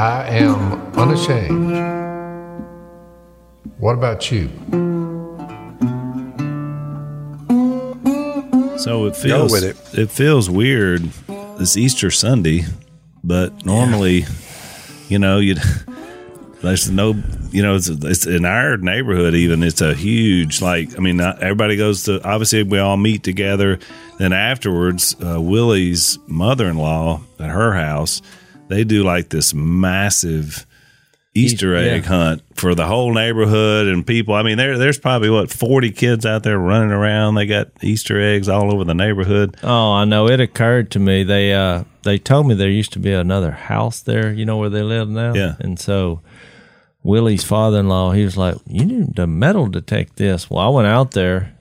I am unashamed. What about you? So it feels with it. feels weird. It's Easter Sunday, but normally, you know, you'd there's no, you know, it's, it's in our neighborhood. Even it's a huge like. I mean, not everybody goes to. Obviously, we all meet together. Then afterwards, uh, Willie's mother-in-law at her house, they do like this massive. Easter yeah. egg hunt for the whole neighborhood and people. I mean, there there's probably what forty kids out there running around. They got Easter eggs all over the neighborhood. Oh, I know. It occurred to me. They uh they told me there used to be another house there. You know where they live now. Yeah. And so Willie's father-in-law, he was like, "You need to metal detect this." Well, I went out there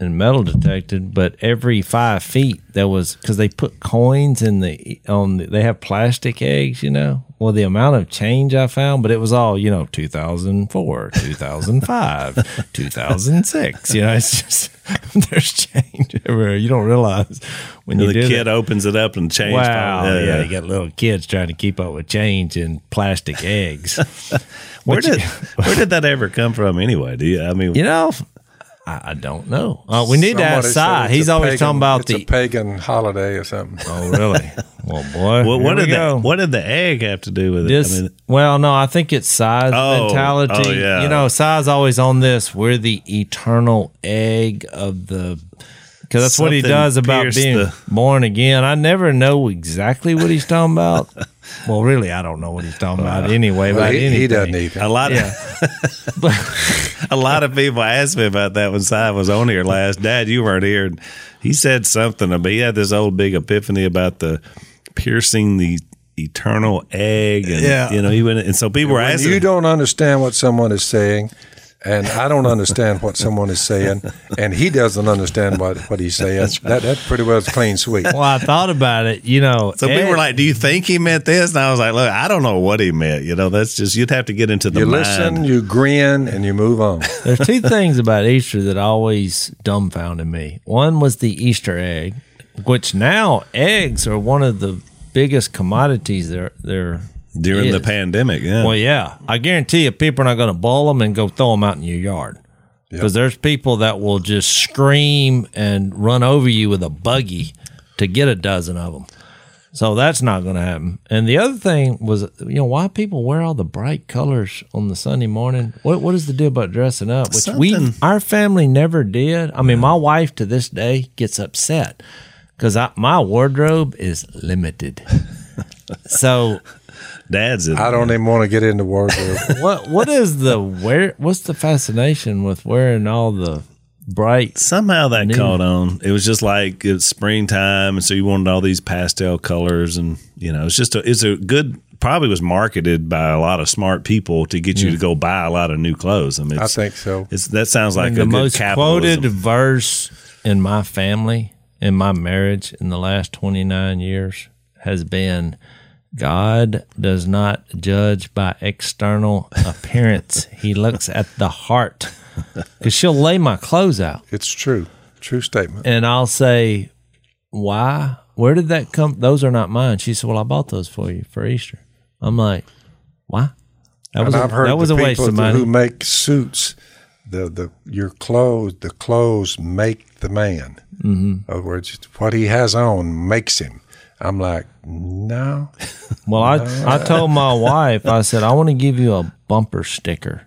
and metal detected, but every five feet there was because they put coins in the on. The, they have plastic eggs, you know. Well, the amount of change I found, but it was all you know, two thousand four, two thousand five, two thousand six. You know, it's just there's change everywhere. You don't realize when you the kid that. opens it up and change. Wow, yeah, yeah, you got little kids trying to keep up with change in plastic eggs. Where But you- did where did that ever come from anyway? Do you? I mean, You know, I, I don't know. Uh, we need to ask said Si. He's always pagan- talking about it's a the. pagan holiday or something. Oh, really? well, boy. what, what did we the what did the egg have to do with it? This, I mean, well, no, I think it's Si's Oh, mentality. oh, yeah. You know, Si's always on this. We're the eternal egg of the. Because that's what he does about being the- born again. I never know exactly what he's talking about. well, really, I don't know what he's talking about anyway. Well, about he, anything. he doesn't either. a lot Yeah. of a lot of people asked me about that when Si was on here last. Dad, you weren't here. And he said something about he had this old big epiphany about the piercing the eternal egg, and Yeah. you know, he went and so people were asking. you don't understand what someone is saying, and I don't understand what someone is saying, and he doesn't understand what, what he's saying, that, that pretty well is clean sweep. well, I thought about it. You know, so people egg- were like, "Do you think he meant this?" And I was like, "Look, I don't know what he meant. You know, that's just you'd have to get into the You mind." listen, you grin, and you move on. There's two things about Easter that always dumbfounded me. One was the Easter egg, which now eggs are one of the biggest commodities there there during the pandemic. Yeah, Well, yeah, I guarantee you, people are not going to boil them and go throw them out in your yard because there's people that will just scream and run over you with a buggy to get a dozen of them. So that's not going to happen. And the other thing was, you know, why people wear all the bright colors on the Sunday morning? What what is the deal about dressing up? Which we our family never did. I mean, my wife to this day gets upset because my wardrobe is limited. so Dad's. I don't even want to get into wardrobe. what what is the where? What's the fascination with wearing all the bright? Somehow that New. caught on. It was just like it's springtime, and so you wanted all these pastel colors, and you know, it's just a, it's a good. Probably was marketed by a lot of smart people to get you to go buy a lot of new clothes. I mean, I think so. it's that sounds like a the good most capitalism. quoted verse in my family in my marriage in the last twenty nine years has been. God does not judge by external appearance. he looks at the heart. Because she'll lay my clothes out. It's true. True statement. and I'll say, "Why? Where did that come? Those are not mine." She said, "Well, I bought those for you for Easter." I'm like, "Why?" That was and a, I've heard that was a waste of money. who make suits. The the your clothes the clothes make the man. Mm-hmm. In other words, what he has on makes him. I'm like, no. well, I I told my wife, I said, "I want to give you a bumper sticker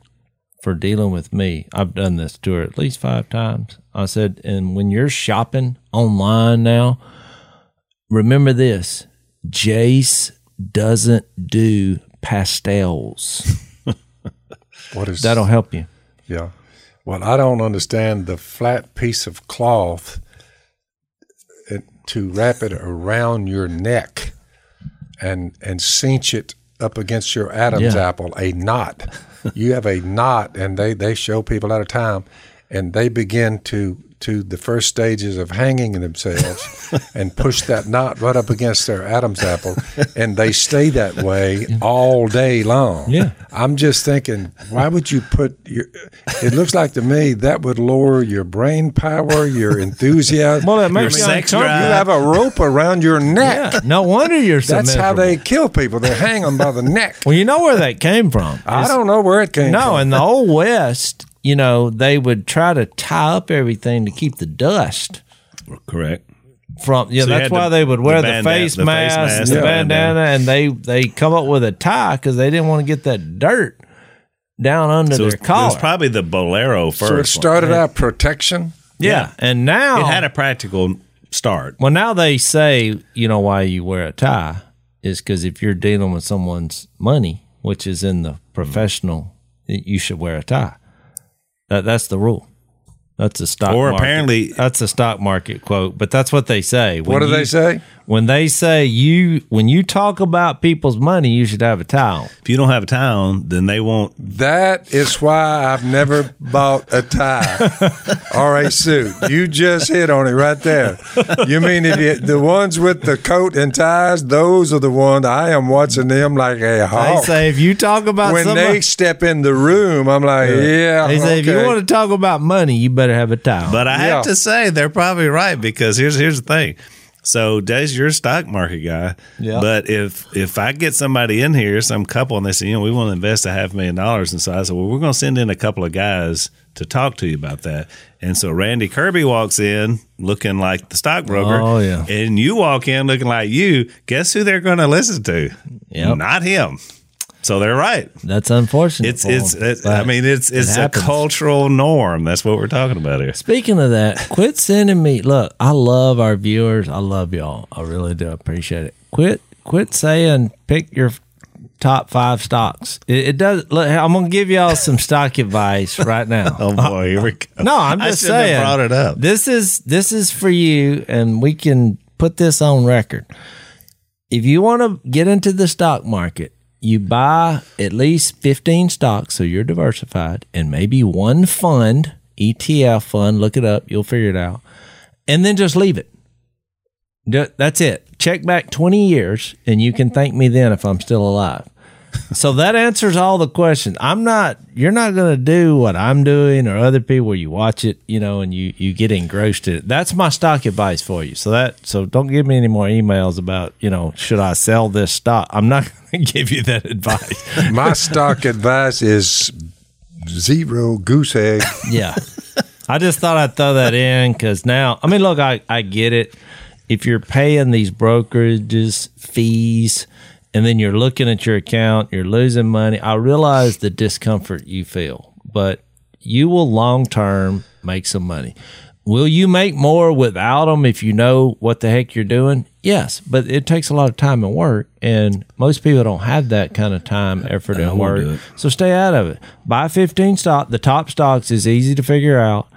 for dealing with me." I've done this to her at least five times. I said, "And when you're shopping online now, remember this: Jase doesn't do pastels. What is That'll help you." Yeah. Well, I don't understand the flat piece of cloth to wrap it around your neck and and cinch it up against your Adam's Yeah. apple, a knot. you have a knot, and they they show people at a time, and they begin to to the first stages of hanging themselves and push that knot right up against their Adam's apple, and they stay that way all day long. Yeah. I'm just thinking, why would you put your? It looks like to me that would lower your brain power, your enthusiasm. Well, that makes Your you sex uncomfortable. you have a rope around your neck. Yeah, no wonder you're so That's how they kill people. They hang them by the neck. Well, you know where that came from. I don't know where it came from. No, from. in the old west, you know, they would try to tie up everything to keep the dust Correct. from. Yeah, So that's why the- they would wear the, bandana- face the face mask, mask, and the the bandana, bandana. and they they come up with a tie because they didn't want to get that dirt down under So their it was, it collar. was probably the bolero first. so it one. started out protection. yeah. and now It had a practical start. well, now they say you know why you wear a tie is because if you're dealing with someone's money, which is in the professional, you should wear a tie. That that's the rule. That's a stock. Or market- apparently- that's a stock market quote, but that's what they say. When What do you- they say? When they say you, when you talk about people's money, you should have a tie. If you don't have a tie then they won't. That is why I've never bought a tie or a suit. You just hit on it right there. You mean if you, the ones with the coat and ties? Those are the ones I am watching them like a hawk. They say if you talk about when somebody, they step in the room, I'm like, yeah. they say if you want to talk about money, you better have a tie on. But I Yeah. have to say they're probably right because here's here's the thing. So Des, you're a stock market guy. Yeah. But if if I get somebody in here, some couple, and they say, you know, we want to invest a half million dollars, and so I said, well, we're going to send in a couple of guys to talk to you about that. And so Randy Kirby walks in looking like the stockbroker. Oh, yeah. And you walk in looking like you. Guess who they're going to listen to? Yep. Not him. So they're right. That's unfortunate. It's it's. It, I mean, it's it it's a cultural norm. That's what we're talking about here. Speaking of that, quit sending me. Look, I love our viewers. I love y'all. I really do appreciate it. Quit, quit saying pick your top five stocks. It, it does. Look, I'm gonna give y'all some stock advice right now. Oh boy, here we go. No, I'm just saying. brought it up. This is this is for you, and we can put this on record. If you want to get into the stock market, you buy at least 15 stocks, so you're diversified, and maybe one fund, ETF fund. Look it up, you'll figure it out, and then just leave it. That's it. Check back 20 years, and you can mm-hmm. thank me then if I'm still alive. So that answers all the questions. I'm not. You're not going to do what I'm doing or other people. Where you watch it, you know, and you you get engrossed in it. That's my stock advice for you. So that so don't give me any more emails about you know should I sell this stock. I'm not going to give you that advice. My stock advice is zero goose egg. yeah, I just thought I'd throw that in because now I mean, look, I I get it. If you're paying these brokerages fees and then you're looking at your account, you're losing money. I realize the discomfort you feel, but you will long term make some money. Will you make more without them if you know what the heck you're doing? Yes, but it takes a lot of time and work, and most people don't have that kind of time, effort, and work. So stay out of it. Buy 15 stock. The top stocks is easy to figure out.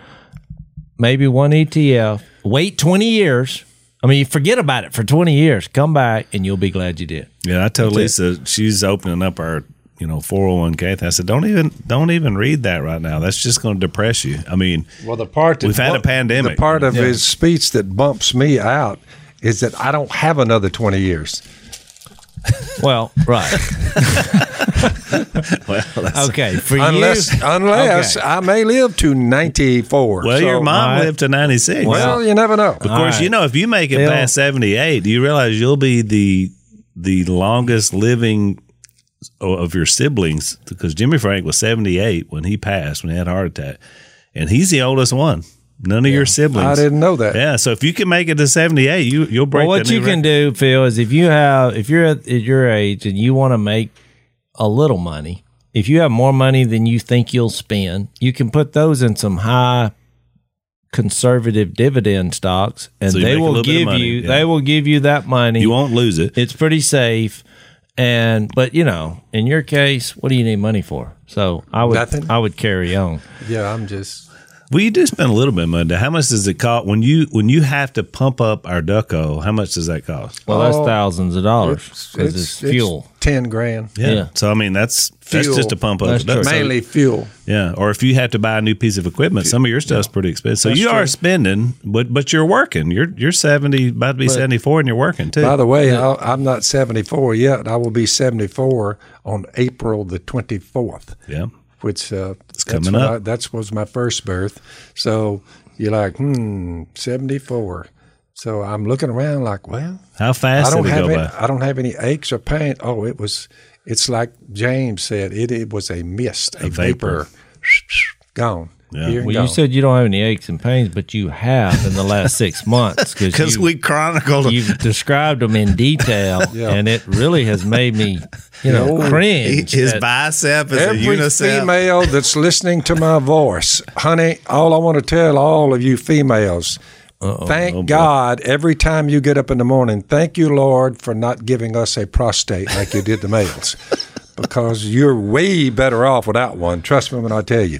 Maybe one ETF. Wait 20 years. I mean, forget about it for 20 years. Come back, and you'll be glad you did. Yeah, I told Lisa she's opening up our you know four hundred one k. I said don't even don't even read that right now. That's just going to depress you. I mean, Well, the part that We've had a pandemic. The part of his speech that bumps me out is that I don't have another twenty years. Well, right. well, that's, Okay. For Unless, you. unless Okay. I may live to ninety four. well, your mom Alright. lived to ninety six. Well, you never know. of course, Alright. you know if you make it Bill. past seventy eight, do you realize you'll be the the longest living of your siblings? Because Jimmy Frank was seventy eight when he passed when he had a heart attack, and he's the oldest one. None of your siblings. I didn't know that. Yeah, so if you can make it to seventy eight, you you'll break. Well, what you can record. do, Phil, is if you have, if you're at, at your age and you want to make a little money, if you have more money than you think you'll spend, you can put those in some high conservative dividend stocks, and So they will little bit of give you, yeah. they will give you that money. You won't lose it. it's pretty safe. And but you know, in your case, what do you need money for? So I would Nothing. I would carry on. Yeah, I'm just. Well, you do spend a little bit of money. How much does it cost when you when you have to pump up our duck hole? How much does that cost? Well, that's Oh, thousands of dollars because it's, fuel. ten grand. Yeah. Yeah. So I mean, that's that's Fuel. just a pump up. That's true. So- Mainly fuel. yeah. Or if you have to buy a new piece of equipment, some of your stuff's pretty expensive. So That's you are spending, but but you're working. You're you're seventy, about to be seventy four, and you're working too. By the way, I'll, I'm not 74 yet. I will be 74 on April the 24th. yeah. Which uh, it's coming up. I, that was my first birth. So you're like, hmm, 74. So I'm looking around like, well, How I fast don't did it have go any, by? I don't have any aches or pain. Oh, it was. It's like James said. It, it was a mist, a, vapor. vapor. Gone. Yeah. Well, you said you don't have any aches and pains, but you have in the last six months Because we chronicled. you've described them in detail, Yeah. and it really has made me, you know, Yeah. cringe. his at- bicep is a Every unicep. female that's listening to my voice, honey, all I want to tell all of you females, thank Oh. God every time you get up in the morning, thank you, Lord, for not giving us a prostate like you did the males. because you're way better off without one. Trust me when I tell you.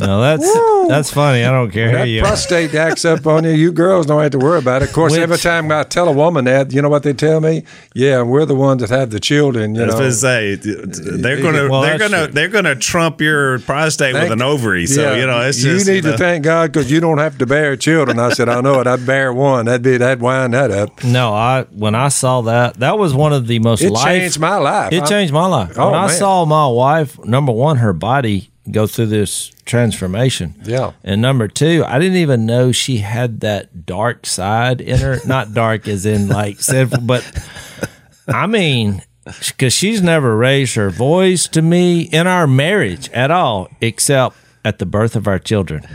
No, that's that's funny. I don't care. That you prostate acts up on you. You girls don't have to worry about it. Of course, Which- every time I tell a woman that, you know what they tell me? Yeah, we're the ones that have the children. You know, going to say they're going to Well, they're going to true. they're going to trump your prostate with an ovary. So Yeah, you know it's you just need you know, to thank God because you don't have to bear children. I said, I know it. I'd bear one. That'd be that'd wind that up. No, I when I saw that, that was one of the most It life. changed my life. It I- changed my life. Oh, when I saw my wife, number one, her body go through this transformation. Yeah. And number two, I didn't even know she had that dark side in her. Not dark as in like sinful, but I mean, because she's never raised her voice to me in our marriage at all, except at the birth of our children.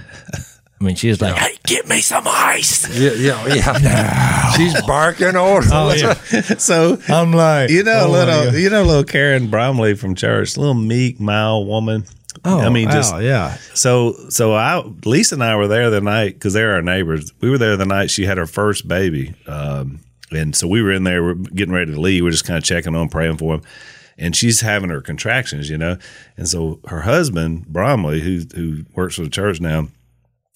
I mean, she's like, "Hey, get me some ice." Yeah, yeah, yeah. She's barking orders. Oh yeah. so I'm like, you know oh, little you know little Karen Bromley from church, little meek, mild woman. Oh, I mean, wow, just yeah. So, so I, Lisa and I were there the night because they're our neighbors. We were there the night she had her first baby, um, and so we were in there. We're getting ready to leave. We're just kind of checking on, praying for him, and she's having her contractions, you know. And so her husband Bromley, who who works for the church now,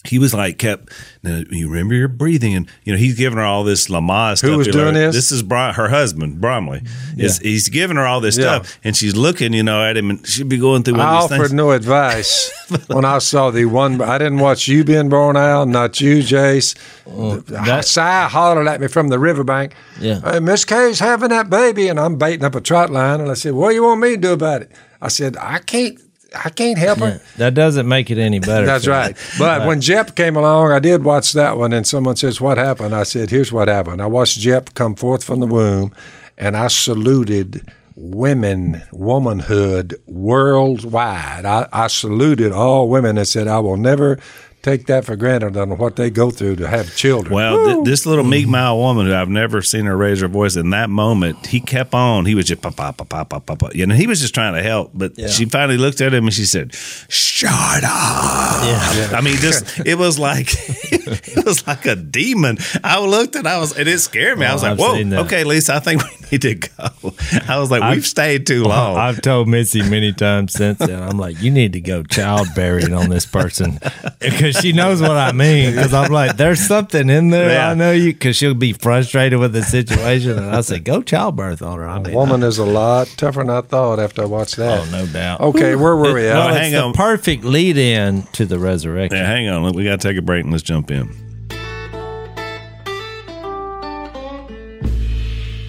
he was like kept. Now, you remember your breathing, and you know he's giving her all this Lamaze stuff. Who was You're doing like, this? This is Brom, her husband Bromley. Mm-hmm. Is he's giving her all this Yeah. stuff, and she's looking, you know, at him, and she'd be going through one I of these offered things. no advice when I saw the one. I didn't watch you being born out, not you, Jase. Oh, that- Si hollered at me from the riverbank. Yeah. Hey, Miss Kay's having that baby, and I'm baiting up a trot line. And I said, "What do you want me to do about it?" I said, "I can't. I can't help her." That doesn't make it any better. That's right. But when Jep came along, I did watch that one, and someone says, What happened? I said, Here's what happened. I watched Jep come forth from the womb, and I saluted women, womanhood worldwide. I, I saluted all women and said, I will never take that for granted on what they go through to have children. Well, th- this little meek mild woman who I've never seen her raise her voice in that moment, he kept on. He was just pop, pop, pop, pop, pop, pop, pop. You know, he was just trying to help. But she finally looked at him and she said, "Shut up." Yeah. I mean, just it was like it was like a demon. I looked and I was, and it scared me. I oh, was Oh, like, I've "Whoa, seen that. okay, Lisa, I think we need to go." I was like, I've- "We've stayed too long." I've told Missy many times since then. I'm like, you need to go childbearing on this person because she knows what I mean. Because I'm like, there's something in there. Yeah. I know you because she'll be frustrated with the situation, and I say, go childbirth on her. I a mean, woman is a lot tougher than I thought after I watched that. oh no doubt. Okay, where were we at? well, hang it's on. the perfect lead in to the resurrection. yeah, hang on. We got to take a break and let's jump in.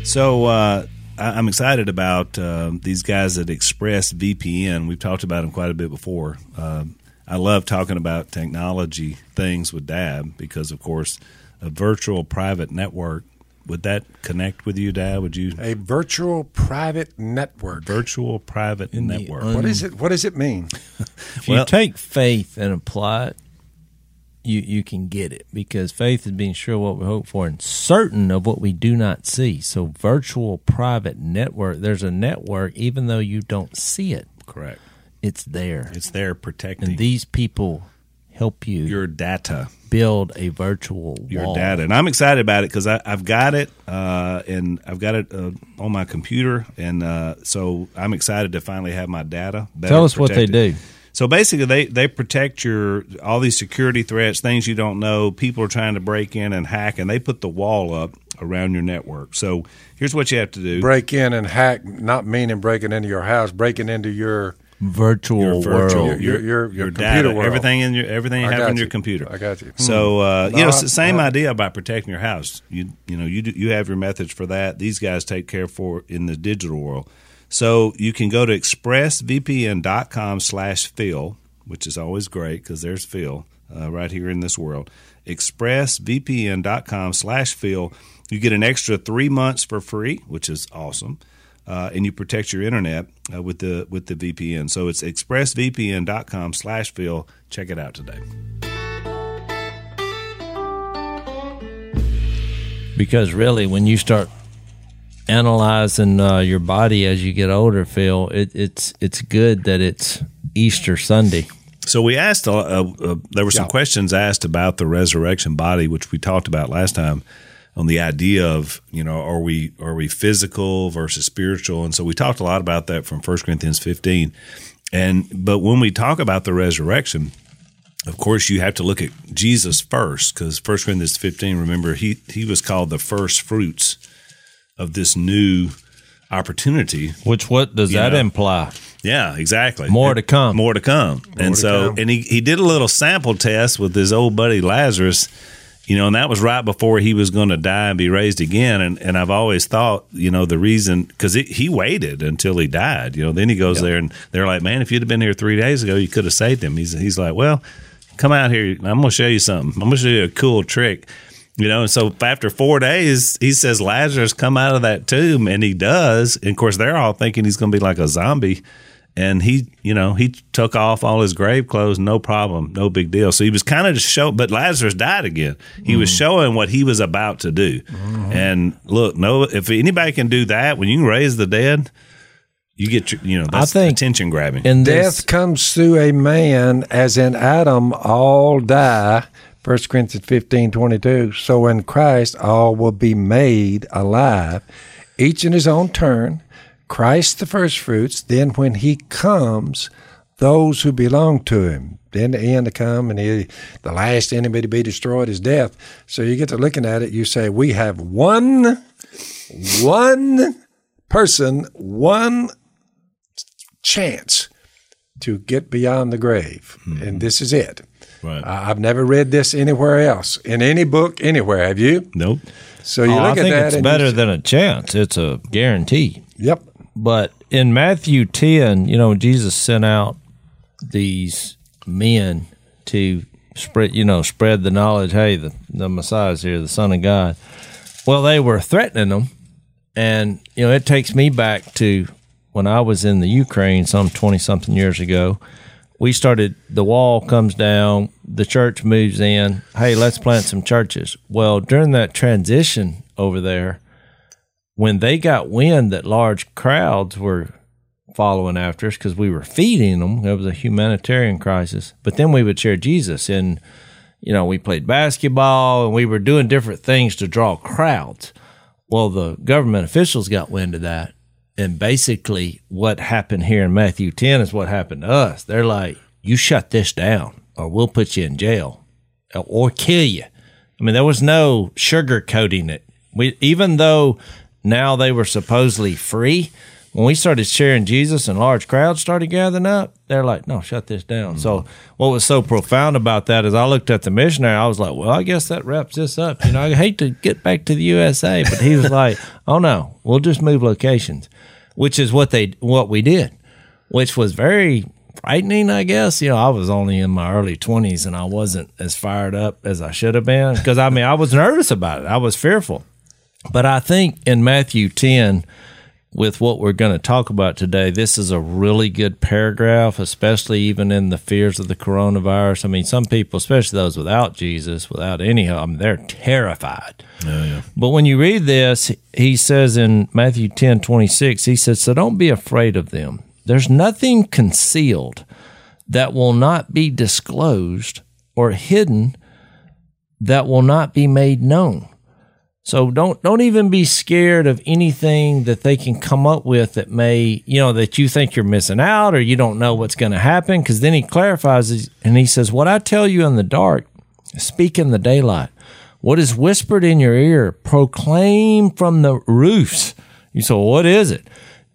So uh, I- I'm excited about uh, these guys at Express VPN. We've talked about them quite a bit before. Um I love talking about technology things with Dab because, of course, a virtual private network. Would that connect with you, Dad? Would you A virtual private network. virtual private the network? un- What is it? What does it mean? If you take faith and apply it, you you can get it because faith is being sure what we hope for and certain of what we do not see. So virtual private network, there's a network even though you don't see it, Correct. It's there. It's there protecting and these people help you your data. build a virtual your wall. data. And I'm excited about it because I've got it uh, and I've got it uh, on my computer. And uh, so I'm excited to finally have my data. Tell us what they do. So basically, they they protect your all these security threats, things you don't know. People are trying to break in and hack, and they put the wall up around your network. So here's what you have to do: break in and hack, not meaning breaking into your house, breaking into your virtual, your virtual, world. your- your- your computer data, world. everything in your everything you I have got on your you. computer. I got you. So uh, you know, No, it's the same I- idea about protecting your house. You you know, you do, you have your methods for that. These guys take care for in the digital world. So you can go to expressvpn.com slash Phil, which is always great because there's Phil uh, right here in this world. expressvpn.com slash Phil. You get an extra three months for free, which is awesome. Uh, and you protect your internet uh, with the with the VPN. So it's expressvpn.com slash Phil. Check it out today. because really when you start analyzing uh, your body as you get older phil it, it's it's good that it's easter sunday So we asked, uh, uh, there were some Yeah. questions asked about the resurrection body, which we talked about last time, on the idea of you know are we are we physical versus spiritual, and so we talked a lot about that from 1 Corinthians fifteen, and but when we talk about the resurrection, of course you have to look at Jesus first because 1 Corinthians fifteen, remember he he was called the first fruits of this new opportunity which what does that know. imply yeah, exactly. More to come. More to come. and to so, come. and he, he did a little sample test with his old buddy Lazarus, you know, and that was right before he was going to die and be raised again. And, and I've always thought, you know, the reason, because he waited until he died, you know, then he goes there and they're like, man, if you'd have been here three days ago, you could have saved him. He's, he's like, well, come out here. I'm going to show you something. I'm going to show you a cool trick. You know, and so after four days, he says, Lazarus, come out of that tomb. And he does. And of course, they're all thinking he's going to be like a zombie. And he, you know, he took off all his grave clothes, no problem, no big deal. So he was kind of just show, but Lazarus died again. He was mm. showing what he was about to do. Mm-hmm. And look, no, if anybody can do that, when you can raise the dead, you get, your, you know, that's think- attention grabbing. in this Death comes through a man, as in Adam, all die. 1 Corinthians 15 22. So in Christ, all will be made alive, each in his own turn. Christ the first fruits. Then when he comes, those who belong to him. Then the end to come, and he, the last enemy to be destroyed is death. So you get to looking at it, you say, we have one, one person, one chance to get beyond the grave. Mm-hmm. And this is it. Right. I- I've never read this anywhere else in any book anywhere. Have you? nope. So you Oh, I look at think that. it's better You, than a chance it's a guarantee yep. But in matthew 10 you know jesus sent out these men to spread you know spread the knowledge hey the, the messiah's here the son of god. Well they were threatening them. And you know it takes me back to when i was in the ukraine some 20 something years ago. We started the wall comes down the church moves in. Hey let's plant some churches. Well during that transition over there when they got wind that large crowds were following after us because we were feeding them it was a humanitarian crisis but then we would share jesus and you know we played basketball and we were doing different things to draw crowds well the government officials got wind of that and basically, what happened here in Matthew 10 is what happened to us. They're like, you shut this down or we'll put you in jail or kill you. I mean, there was no sugarcoating it. We, even though now they were supposedly free, when we started sharing Jesus and large crowds started gathering up, they're like, no, shut this down. So, mm-hmm. what was so profound about that is I looked at the missionary, I was like, well, I guess that wraps this up. You know, I hate to get back to the USA, but he was like, oh no, we'll just move locations, which is what they, what we did, which was very frightening, I guess. You know, I was only in my early 20s and I wasn't as fired up as I should have been because I mean, I was nervous about it, I was fearful. But I think in Matthew 10, with what we're going to talk about today, this is a really good paragraph, especially even in the fears of the coronavirus. I mean, some people, especially those without Jesus, without any help, I mean, they're terrified. But when you read this, he says in Matthew 10 26, he says, So don't be afraid of them. There's nothing concealed that will not be disclosed or hidden that will not be made known. So don't don't even be scared of anything that they can come up with that may, you know, that you think you're missing out or you don't know what's going to happen cuz then he clarifies and he says, "What I tell you in the dark, speak in the daylight. What is whispered in your ear, proclaim from the roofs." You say, well, "What is it?"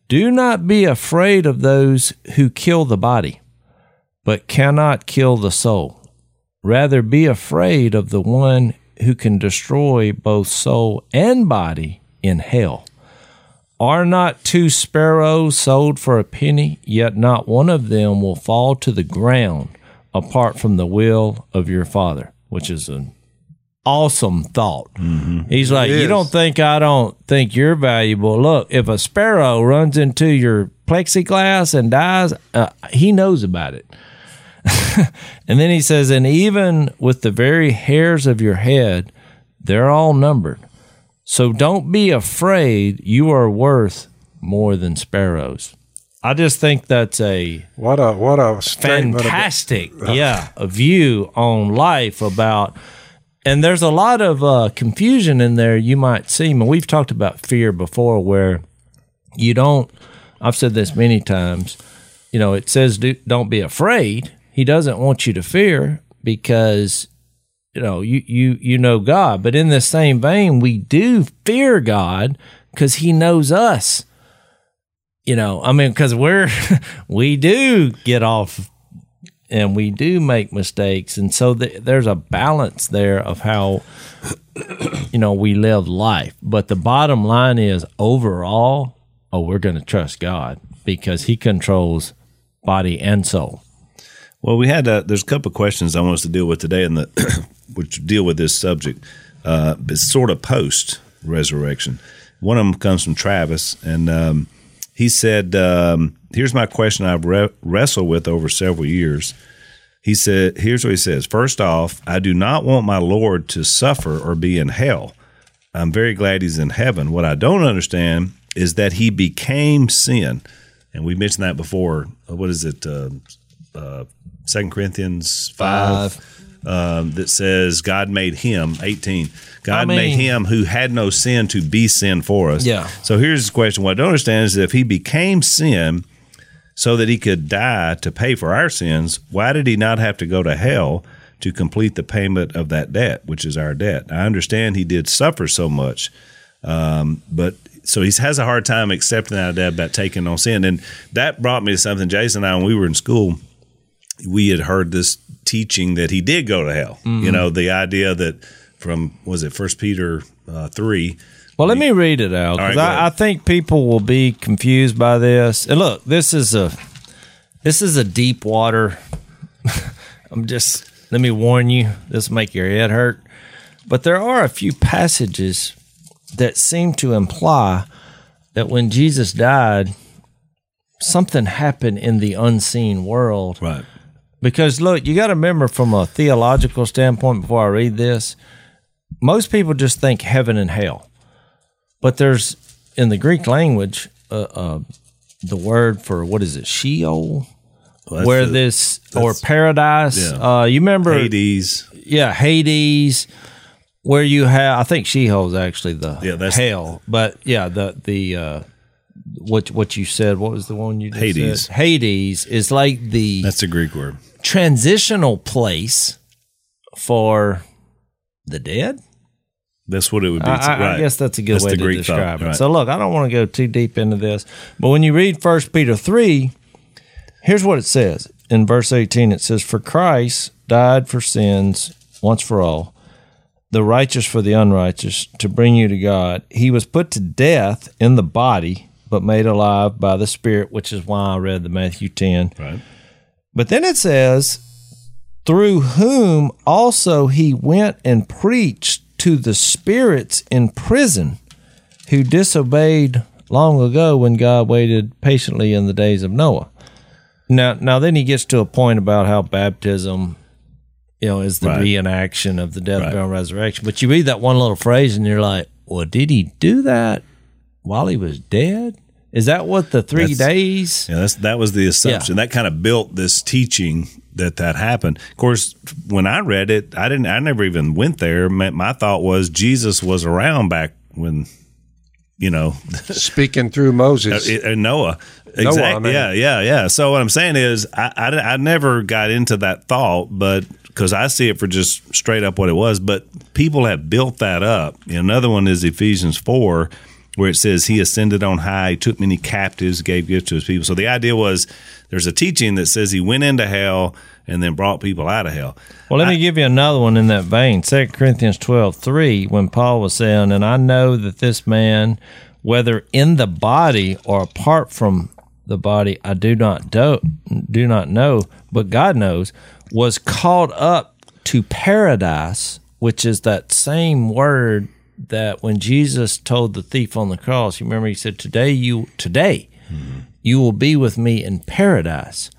Do not be afraid of those who kill the body, but cannot kill the soul. Rather be afraid of the one who can destroy both soul and body in hell. Are not two sparrows sold for a penny, yet not one of them will fall to the ground apart from the will of your Father, which is an awesome thought. He's like, You don't think I don't think you're valuable. Look, if a sparrow runs into your plexiglass and dies, uh, he knows about it. And then he says, and even with the very hairs of your head, they're all numbered. So don't be afraid. You are worth more than sparrows. I just think that's a What a what a statement about- fantastic, yeah, a view on life about. And there's a lot of uh, confusion in there. You might see, and we've talked about fear before, where you don't. I've said this many times. You know, it says do, don't be afraid. He doesn't want you to fear because you know you you you know God. But in the same vein, we do fear God because He knows us. You know, I mean, because we're we do get off and we do make mistakes, and so th- there's a balance there of how you know we live life. But the bottom line is overall, oh, we're going to trust God because He controls body and soul. Well, we had uh, there's a couple of questions I want us to deal with today, and the which deal with this subject. Uh, it's sort of post resurrection. One of them comes from Travis, and um, he said, um, "Here's my question I've re- wrestled with over several years." He said, "Here's what he says. First off, I do not want my Lord to suffer or be in hell. I'm very glad He's in heaven. What I don't understand is that He became sin." And we mentioned that before. What is it? Uh, uh, Second Corinthians five, Um, that says God made him eighteen. God I mean- made him who had no sin to be sin for us. Yeah. So here's the question: What I don't understand is if he became sin so that he could die to pay for our sins, why did he not have to go to hell to complete the payment of that debt, which is our debt? I understand he did suffer so much, um, but so he has a hard time accepting that debt about taking on sin, and that brought me to something. Jason and I, when we were in school, we had heard this teaching that he did go to hell. You know, the idea that from was it First Peter uh, three. Well, let me read it out because ahead. I, I think people will be confused by this. And look, this is a this is a deep water. I'm just let me warn you, this will make your head hurt. But there are a few passages that seem to imply that when Jesus died, something happened in the unseen world. Right. Because look, you got to remember from a theological standpoint before I read this, most people just think heaven and hell. But there's in the Greek language uh, uh, the word for what is it, Sheol, Well, where that's this or paradise. yeah. Uh, you remember, Hades. yeah, Hades, where you have. I think Sheol is actually the Yeah, that's- hell. But yeah, the the uh, what what you said. What was the one you just Hades. Said? Hades is like the That's a Greek word. Transitional place for the dead. That's what it would be. I, I- I guess that's a good That's way to Greek describe thought, it. right. So, look, I don't want to go too deep into this, but when you read First Peter three, here's what it says in verse eighteen. It says, "For Christ died for sins once for all, the righteous for the unrighteous, to bring you to God. He was put to death in the body, but made alive by the Spirit, which is why I read the Matthew ten. right. But then it says, through whom also he went and preached to the spirits in prison who disobeyed long ago when God waited patiently in the days of Noah. Now, now then he gets to a point about how baptism, you know, is the Right. reenaction of the death, Right. burial, and resurrection. But you read that one little phrase and you're like, well, did he do that while he was dead? Is that what the three That's- days? Yeah, that's that was the assumption. That kind of built this teaching that that happened. Of course, when I read it, I didn't. I never even went there. My, my thought was Jesus was around back when, you know, Speaking through Moses. uh, Noah. Noah, Exactly. I mean. yeah, yeah, yeah. So what I'm saying is, I, I, I never got into that thought, but because I see it for just straight up what it was. But people have built that up. Another one is Ephesians four, where it says he ascended on high, took many captives, gave gifts to his people. So the idea was there's a teaching that says he went into hell and then brought people out of hell. Well, let me give you another one in that vein. 2 Corinthians twelve three, when Paul was saying, And I know that this man, whether in the body or apart from the body, I do not do, do not know, but God knows, was called up to paradise, which is that same word that when Jesus told the thief on the cross, you remember he said, Today you today you will be with me in paradise.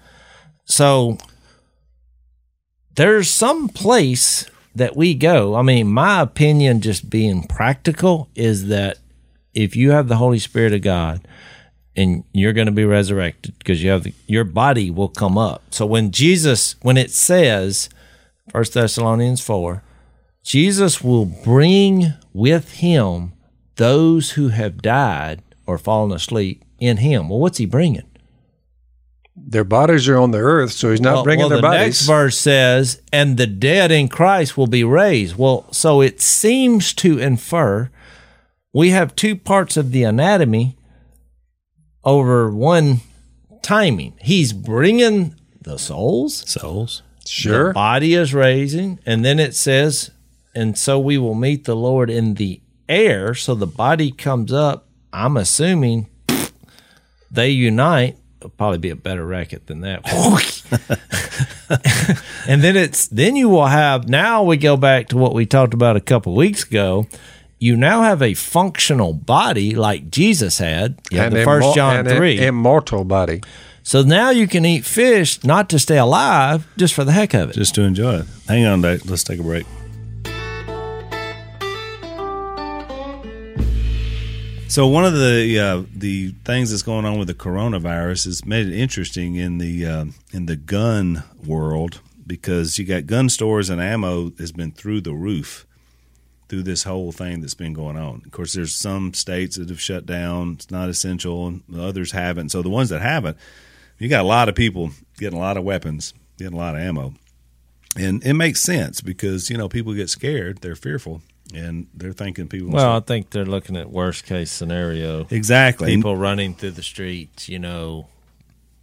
So there's some place that we go. I mean, my opinion, just being practical, is that if you have the Holy Spirit of God and you're going to be resurrected because you have the, your body will come up. So when Jesus, when it says, First Thessalonians 4, Jesus will bring with him those who have died or fallen asleep in him. Well, what's he bringing? their bodies are on the earth, so he's not well, bringing well, their the bodies. The next verse says, "And the dead in Christ will be raised." Well, so it seems to infer we have two parts of the anatomy over one timing. He's bringing the souls, Souls. the sure. body is raising, and then it says, "And so we will meet the Lord in the air." So the body comes up. I'm assuming they unite. It'll probably be a better racket than that. and then it's then you will have now we go back to what we talked about a couple weeks ago. You now have a functional body like Jesus had. You have And the immo- first John and an three. immortal body. so now you can eat fish not to stay alive, just for the heck of it. Just to enjoy it. Hang on, Dave. Let's take a break. So one of the uh, the things that's going on with the coronavirus has made it interesting in the uh, in the gun world because you got gun stores and ammo has been through the roof through this whole thing that's been going on. Of course, there's some states that have shut down; it's not essential, and others haven't. So the ones that haven't, you got a lot of people getting a lot of weapons, getting a lot of ammo, and it makes sense because you know people get scared, they're fearful, and they're thinking people. Well, I think they're looking at worst case scenario. exactly. People running through the streets, you know,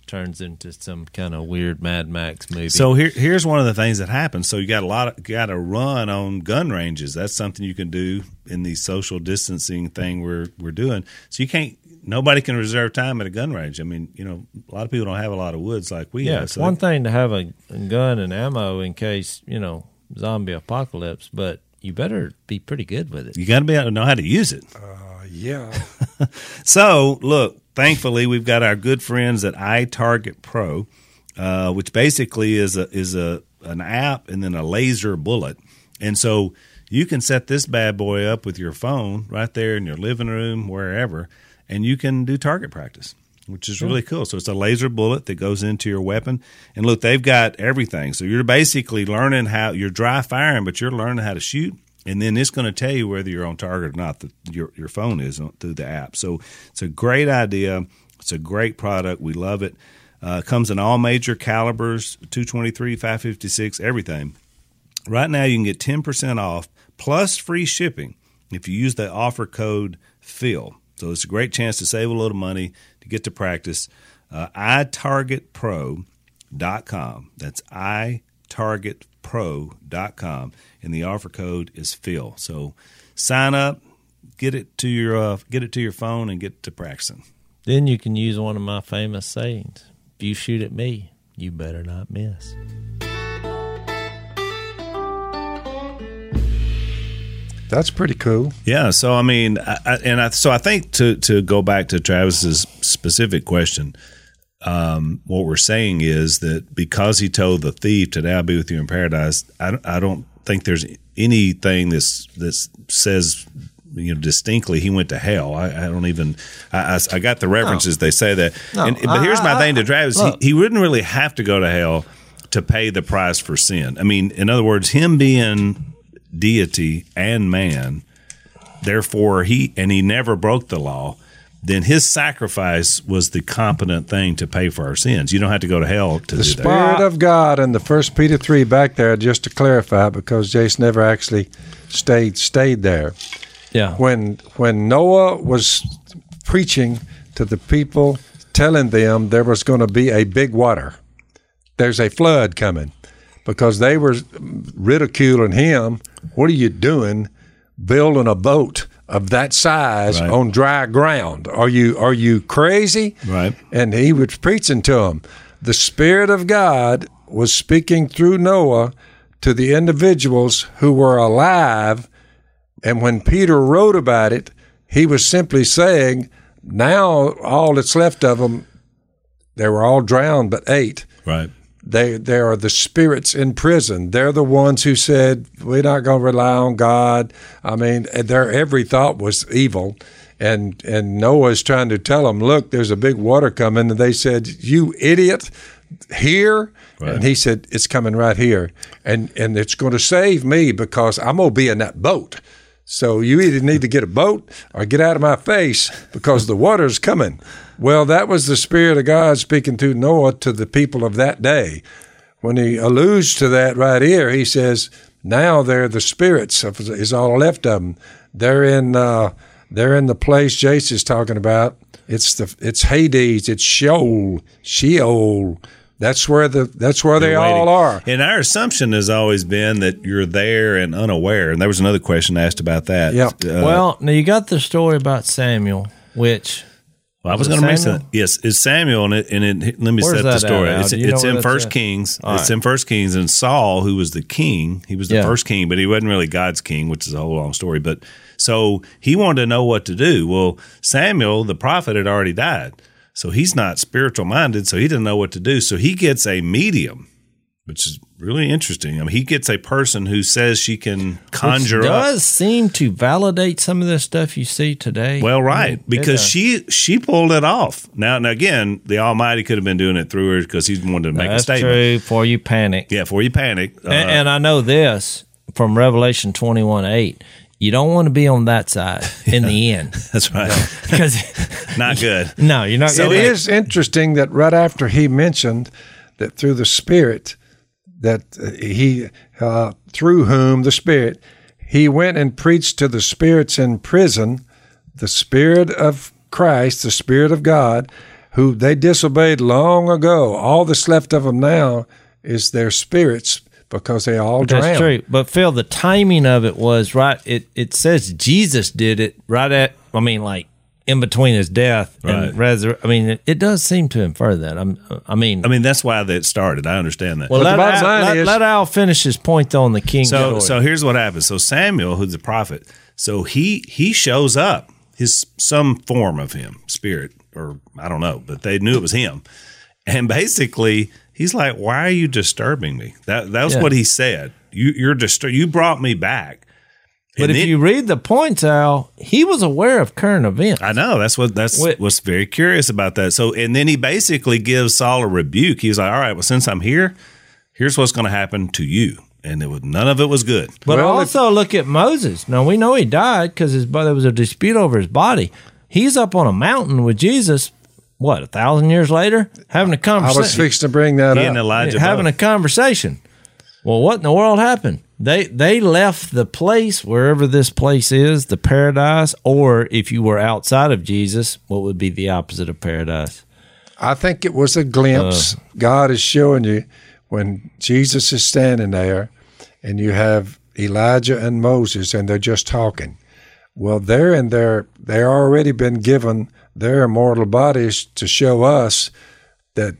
turns into some kind of weird Mad Max movie. So here, here's one of the things that happens. So you got a lot of got to run on gun ranges. That's something you can do in the social distancing thing we're we're doing. So you can't. Nobody can reserve time at a gun range. I mean, you know, a lot of people don't have a lot of woods like we yeah, have. it's So one thing to have a gun and ammo in case you know zombie apocalypse, but you better be pretty good with it. you got to be able to know how to use it. Uh, yeah. So, look, thankfully, we've got our good friends at iTarget Pro, uh, which basically is a is a an app and then a laser bullet, and so you can set this bad boy up with your phone right there in your living room, wherever, and you can do target practice. Which is really cool. So it's a laser bullet that goes into your weapon, and look, they've got everything. So you're basically learning how you're dry firing, but you're learning how to shoot and then it's going to tell you whether you're on target or not. The, your your phone is on, through the app. So it's a great idea. It's a great product. We love it. Uh, comes in all major calibers: 223, 556, everything. Right now, you can get 10% off plus free shipping if you use the offer code PHIL. So it's a great chance to save a little money to get to practice. Uh, itargetpro.com. That's itargetpro.com. And the offer code is PHIL. So sign up, get it to your uh, get it to your phone, and get to practicing. Then you can use one of my famous sayings: "If you shoot at me, you better not miss." That's pretty cool. Yeah. So I mean, I, and I, so I think to to go back to Travis's specific question, um, what we're saying is that because he told the thief to now be with you in paradise, I, don't- I don't think there's anything that's that says you know distinctly he went to hell. I, I don't even. I, I, I got the references. They say that. No, and, but here's my thing to Travis: he, he wouldn't really have to go to hell to pay the price for sin. I mean, in other words, him being deity and man, therefore he and he never broke the law. Then his sacrifice was the competent thing to pay for our sins. You don't have to go to hell to The do that. Spirit of God in the First Peter three back there, just to clarify, because Jason never actually stayed stayed there. Yeah. When when Noah was preaching to the people, telling them there was going to be a big water, there's a flood coming, because they were ridiculing him. What are you doing, building a boat of that size Right. on dry ground? Are you are you crazy? Right. and he was preaching to them. The Spirit of God was speaking through Noah to the individuals who were alive. And when Peter wrote about it, he was simply saying, now all that's left of them, they were all drowned but eight. Right. They, they are the spirits in prison. They're the ones who said, We're not going to rely on God. I mean, eh, their every thought was evil. And, and Noah's trying to tell them, Look, there's a big water coming. And they said, You idiot, here? And he said, It's coming right here. And, and it's going to save me because I'm going to be in that boat. So you either need to get a boat or get out of my face because the water's coming. Well, that was the Spirit of God speaking through Noah to the people of that day. When he alludes to that right here, he says, "Now they're the spirits of, is all left of them. They're in uh, they're in the place Jase is talking about. It's the it's Hades, it's Sheol, Sheol. That's where the that's where they all waiting. are. And our assumption has always been that you're there and unaware. And there was another question asked about that. Yep. Uh, well, now you got the story about Samuel, which Well, I was going to mention that. Yes, it's Samuel, and, it, and it, let me Where's set the story. at, It's, Do you know it's in First at? Kings. All it's right. in First Kings, and Saul, who was the king, he was the Yeah. first king, but he wasn't really God's king, which is a whole long story. But so he wanted to know what to do. Well, Samuel, the prophet, had already died, so he's not spiritual minded, so he didn't know what to do. So he gets a medium. Which is really interesting. I mean, he gets a person who says she can which conjure up does seem to validate some of the stuff you see today. Well, I right, mean, because she she pulled it off. Now, now again, the Almighty could have been doing it through her because he wanted to make a that's statement. true. Before you panic, Yeah, before you panic. Uh, and, and I know this from Revelation twenty one eight. You don't want to be on that side in the end that's right. because Not good. no, you're not. It gonna interesting that right after he mentioned that through the Spirit, that uh, he, uh, through whom the Spirit, he went and preached to the spirits in prison, the Spirit of Christ, the Spirit of God, who they disobeyed long ago. All that's left of them now is their spirits because they all drowned. That's true. But Phil, the timing of it was right. It it says Jesus did it right at. I mean, like in between his death Right. and resurrection. I mean, it, it does seem to infer that. I'm. I mean, I mean, that's why that started. I understand that. well, the let, bottom Al, line let, is- let Al finish his point though on the king. so story. so here's what happens. So Samuel, who's the prophet, so he he shows up. His some form of him, spirit, or I don't know, but they knew it was him. And basically, he's like, "Why are you disturbing me?" That that was Yeah. what he said. You you're distur- You brought me back. But And if then- you read the points, Al, he was aware of current events. I know that's what that's Wait. what's very curious about that. So, and then he basically gives Saul a rebuke. He's like, "All right, well, since I'm here, here's what's going to happen to you," and it was none of it was good. But Well, if- also look at Moses. Now we know he died because his there was a dispute over his body. He's up on a mountain with Jesus. What a thousand years later, having a I conversation. I was fixing to bring that He up. and Elijah having both. a conversation. Well, what in the world happened? They they left the place wherever this place is, the paradise, or if you were outside of Jesus, what would be the opposite of paradise? I think it was a glimpse uh. God is showing you when Jesus is standing there and you have Elijah and Moses and they're just talking. Well, they're in their they're already been given their immortal bodies to show us that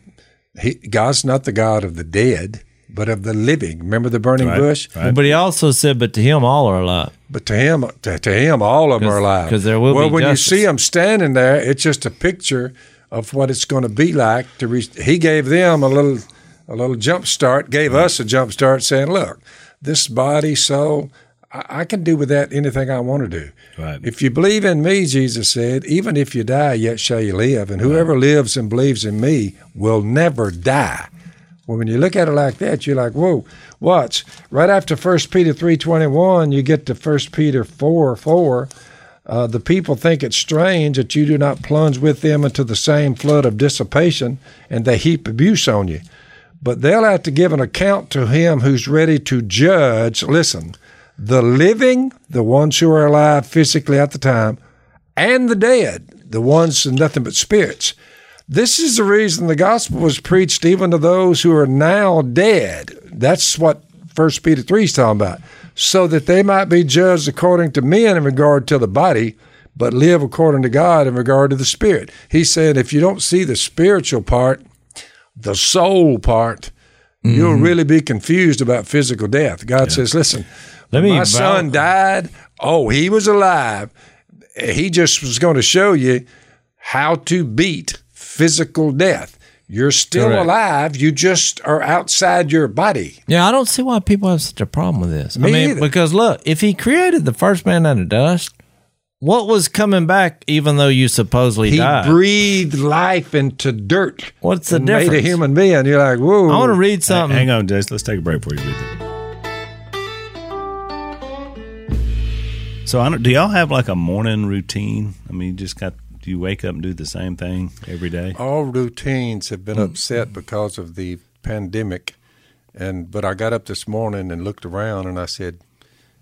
he, God's not the God of the dead, but of the living. Remember the burning Right, bush? right. But he also said, "But to him, all are alive." But to him, to, to him, all of them are 'Cause- alive. 'cause there will well, be when justice. you see them standing there, it's just a picture of what it's going to be like. To re- he gave them a little, a little jump start. Gave us a jump start, saying, "Look, this body, soul, I, I can do with that anything I want to do. Right. If you believe in me, Jesus said, even if you die, yet shall you live. And whoever lives and believes in me will never die." Well, when you look at it like that, you're like, whoa, watch. Right after 1 Peter 3.21, you get to 1 Peter 4, 4. Uh, the people think it strange that you do not plunge with them into the same flood of dissipation, and they heap abuse on you. But they'll have to give an account to him who's ready to judge, listen, the living, the ones who are alive physically at the time, and the dead, the ones in nothing but spirits. This is the reason the gospel was preached even to those who are now dead. That's what 1 Peter 3 is talking about. So that they might be judged according to men in regard to the body, but live according to God in regard to the spirit. He said, if you don't see the spiritual part, the soul part, mm-hmm. you'll really be confused about physical death. God yeah. says, listen, Let me my son died. Oh, he was alive. He just was going to show you how to beat physical death. You're still Correct. alive. You just are outside your body. Yeah, I don't see why people have such a problem with this. Me I mean, either. because look, if he created the first man out of dust, what was coming back even though you supposedly he died? breathed life into dirt. What's the difference? Made a human being. You're like, whoa. I want to read something. Hang on, Jess. Let's take a break before you read that. So, do y'all have like a morning routine? I mean, you just got do you wake up and do the same thing every day? All routines have been mm. upset because of the pandemic. And but I got up this morning and looked around and I said,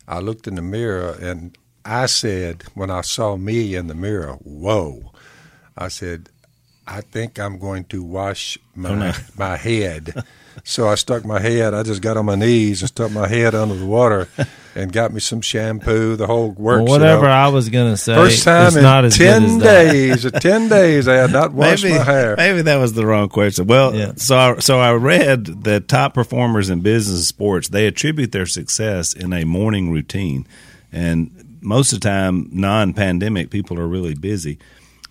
I looked in the mirror and I said when I saw me in the mirror, "Whoa!" I said, "I think I'm going to wash my oh, no. my head." So I stuck my head. I just got on my knees and stuck my head under the water, and got me some shampoo. The whole works. Well, whatever you know. I was going to say. First time in not ten days. ten days, I had not washed maybe, my hair. Maybe that was the wrong question. Well, yeah. so I, so I read that top performers in business and sports they attribute their success in a morning routine, and most of the time, non-pandemic, people are really busy.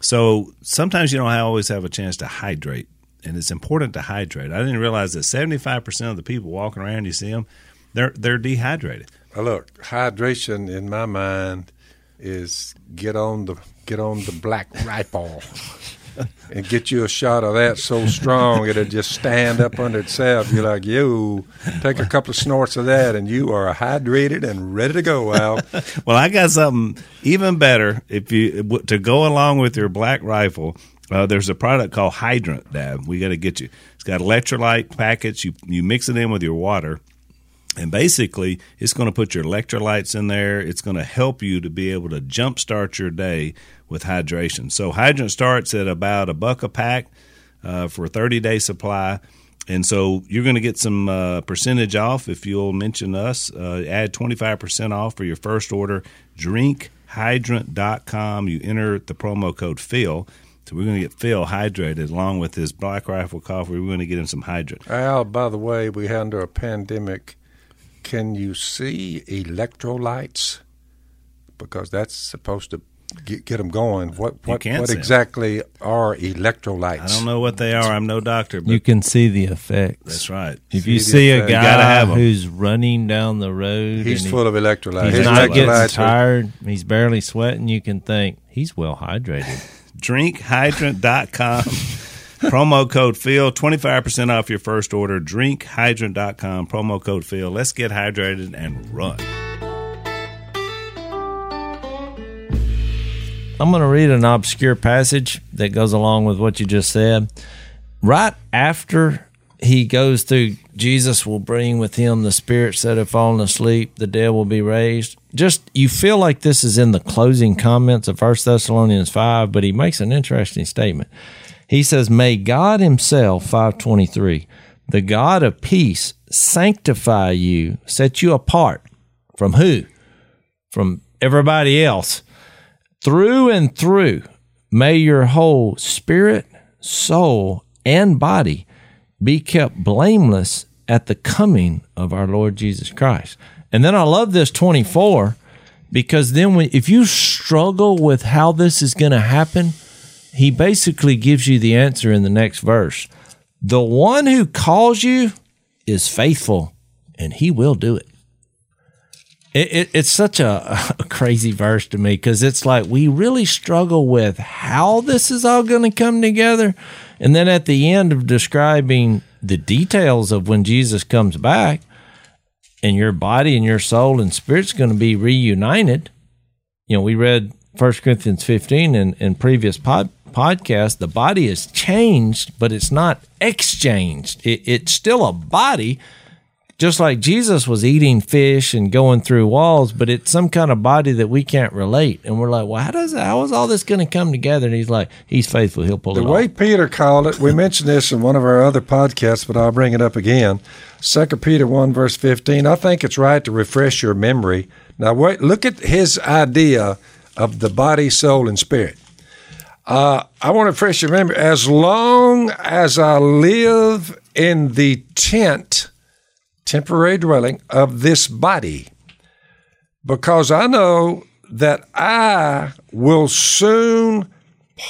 So sometimes you don't always have a chance to hydrate and it's important to hydrate. I didn't realize that 75% of the people walking around, you see them, they're they're dehydrated. Well, look, hydration in my mind is get on the get on the black rifle and get you a shot of that so strong it'll just stand up under itself. You're like, you take a couple of snorts of that and you are hydrated and ready to go, Al. well, I got something even better if you to go along with your black rifle uh, there's a product called Hydrant Dab. We got to get you. It's got electrolyte packets. You you mix it in with your water, and basically it's going to put your electrolytes in there. It's going to help you to be able to jumpstart your day with hydration. So Hydrant starts at about a buck a pack uh, for a 30 day supply. And so you're going to get some uh, percentage off if you'll mention us. Uh, add 25% off for your first order. Drinkhydrant.com. You enter the promo code Phil so we're going to get Phil hydrated along with his Black Rifle coffee. We're going to get him some hydrant. Al, by the way, we had under a pandemic. Can you see electrolytes? Because that's supposed to get, get them going. What what, what exactly are electrolytes? I don't know what they are. I'm no doctor. you can see the effects. That's right. If see you see a guy who's running down the road, he's full he, of electrolytes. He's not getting tired. He's barely sweating. You can think he's well hydrated drinkhydrant.com. promo code Phil, 25% off your first order. Drinkhydrant.com, promo code Phil. Let's get hydrated and run. I'm going to read an obscure passage that goes along with what you just said. Right after he goes through, Jesus will bring with him the spirits that have fallen asleep, the dead will be raised just you feel like this is in the closing comments of First Thessalonians 5, but he makes an interesting statement. He says, May God Himself, 523, the God of peace, sanctify you, set you apart from who? From everybody else. Through and through, may your whole spirit, soul, and body be kept blameless at the coming of our Lord Jesus Christ. And then I love this 24 because then when, if you struggle with how this is going to happen, he basically gives you the answer in the next verse. The one who calls you is faithful and he will do it. it, it it's such a, a crazy verse to me because it's like we really struggle with how this is all going to come together. And then at the end of describing the details of when Jesus comes back and your body and your soul and spirit's going to be reunited. You know, we read 1 Corinthians 15 in, in previous pod, podcast. The body is changed, but it's not exchanged. It, it's still a body, just like Jesus was eating fish and going through walls, but it's some kind of body that we can't relate. And we're like, well, how does how is all this going to come together? And he's like, he's faithful. He'll pull The it The way off. Peter called it, we mentioned this in one of our other podcasts, but I'll bring it up again. 2 Peter 1, verse 15. I think it's right to refresh your memory. Now, wait, look at his idea of the body, soul, and spirit. Uh, I want to refresh your memory. As long as I live in the tent, temporary dwelling of this body, because I know that I will soon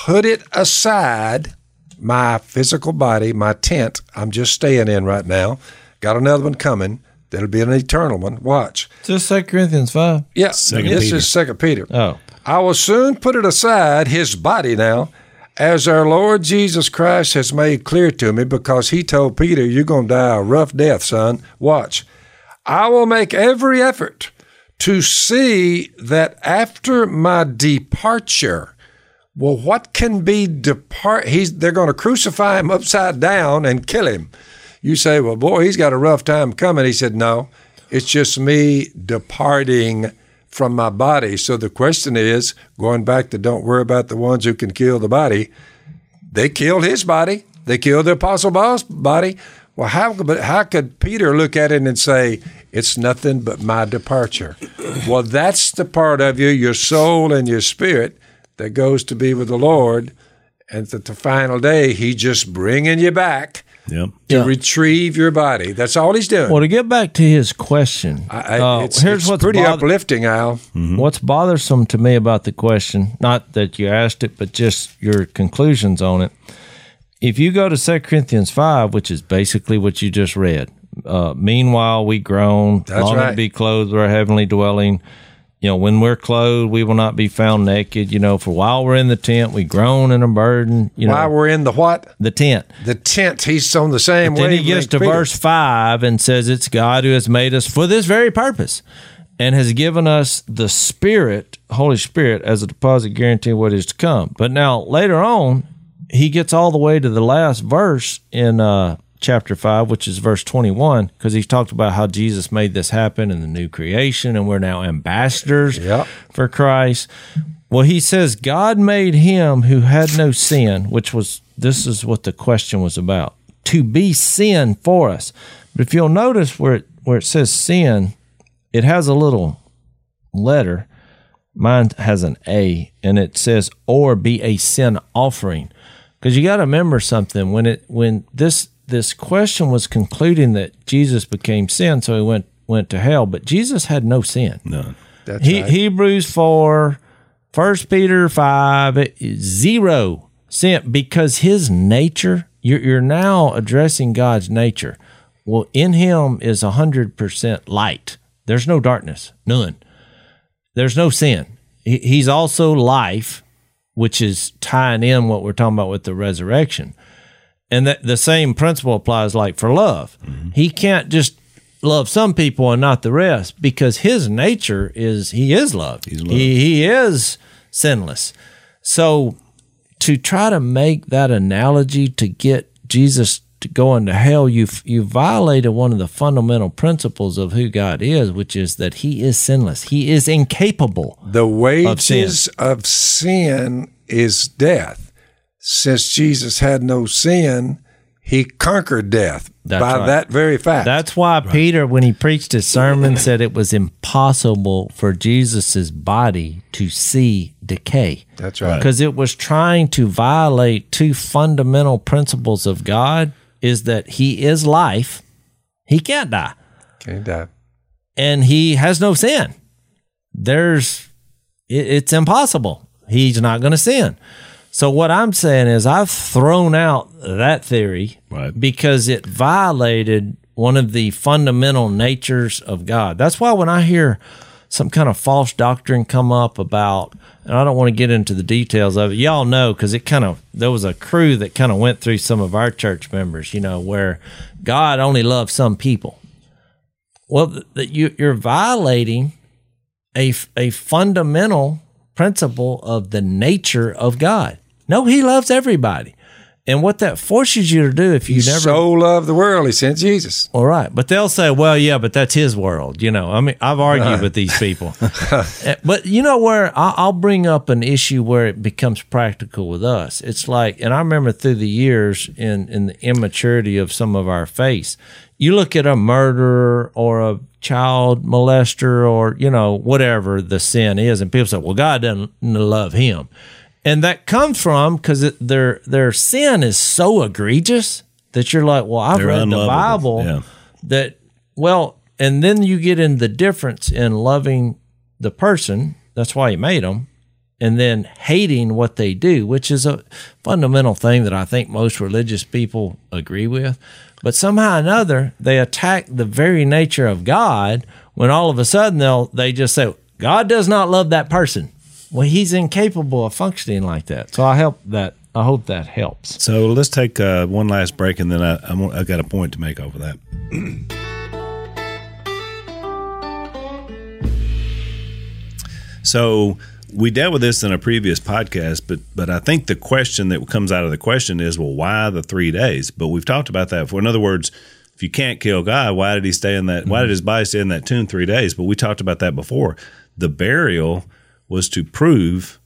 put it aside, my physical body, my tent, I'm just staying in right now. Got another one coming. That'll be an eternal one. Watch. Just 2 Corinthians 5. Yeah, Second this Peter. is Second Peter. Oh. I will soon put it aside, his body now, as our Lord Jesus Christ has made clear to me, because he told Peter, You're going to die a rough death, son. Watch. I will make every effort to see that after my departure, well, what can be depart? He's they're going to crucify him upside down and kill him. You say, well, boy, he's got a rough time coming. He said, no, it's just me departing from my body. So the question is, going back to don't worry about the ones who can kill the body. They killed his body. They killed the apostle Paul's body. Well, how how could Peter look at it and say it's nothing but my departure? Well, that's the part of you, your soul and your spirit, that goes to be with the Lord, and at the final day, He just bringing you back Yep. to retrieve your body. That's all He's doing. Well, to get back to his question, I, I- uh, it's, here's it's what's pretty bother- uplifting, Al. What's bothersome to me about the question, not that you asked it, but just your conclusions on it. If you go to 2 Corinthians 5, which is basically what you just read, uh, meanwhile we groan, That's longing right. to be clothed with our heavenly dwelling. You know, when we're clothed, we will not be found naked. You know, for while we're in the tent, we groan and are burdened. You know, While we're in the what? the tent. The tent. He's on the same Then way. he gets to verse 5 and says, It's God who has made us for this very purpose and has given us the Spirit, Holy Spirit, as a deposit guarantee of what is to come. But now, later on, he gets all the way to the last verse in uh, chapter 5, which is verse 21, because he's talked about how Jesus made this happen in the new creation and we're now ambassadors Yep. for Christ. Well, he says, God made him who had no sin, which was, this is what the question was about, to be sin for us. But if you'll notice where it, where it says sin, it has a little letter. Mine has an A, and it says, or be a sin offering. Because you got to remember something when it when this this question was concluding that Jesus became sin, so he went went to hell. But Jesus had no sin. None. That's He, right. Hebrews 4, 1 Peter 5, zero sin because his nature, you're, you're now addressing God's nature. Well, in him is 100% light. There's no darkness, none. There's no sin. He, he's also life, which is tying in what we're talking about with the resurrection. And that the same principle applies like for love. Mm-hmm. He can't just love some people and not the rest because his nature is he is love. He's love. He, he is sinless. So to try to make that analogy to get Jesus to go into hell, you you violated one of the fundamental principles of who God is, which is that He is sinless. He is incapable. The wages sin. of sin is death. Since Jesus had no sin, he conquered death That's by right. that very fact. That's why Peter, when he preached his sermon, said it was impossible for Jesus's body to see decay. That's right. Because it was trying to violate two fundamental principles of God is that he is life, he can't die, Can't die. and he has no sin. There's it, it's impossible. He's not going to sin. So what I'm saying is I've thrown out that theory Right. because it violated one of the fundamental natures of God. That's why when I hear some kind of false doctrine come up about, and I don't want to get into the details of it. Y'all know because it kind of there was a crew that kind of went through some of our church members, you know, where God only loves some people. Well, that you you're violating a a fundamental principle of the nature of God. No, He loves everybody. And what that forces you to do if you never so loved the world, he sent Jesus. all right, but they'll say, "Well, yeah, but that's his world." You know, I mean, I've argued with these people, Eh, but you know where I- I'll bring up an issue where it becomes practical with us. It's like, and I remember through the years in in the immaturity of some of our faith, you look at a murderer or a child molester or you know whatever the sin is, and people say, "Well, God doesn't love him." And that comes from because their their sin is so egregious that you're like, well, I've They're read the. Bible Yeah. that well, and then you get in the difference in loving the person. That's why he made them, and then hating what they do, which is a fundamental thing that I think most religious people agree with. But somehow or another, they attack the very nature of God when all of a sudden they'll they just say God does not love that person. Well, he's incapable of functioning like that. So I help that. I hope that helps. So let's take uh, one last break, and then I, I'm, I got a point to make over that. so we dealt with this in a previous podcast, but but I think the question that comes out of the question is, well, why the three days? But we've talked about that before. In other words, if you can't kill God, why did he stay in that? Why did his body stay in that tomb three days? But we talked about that before. The burial was to prove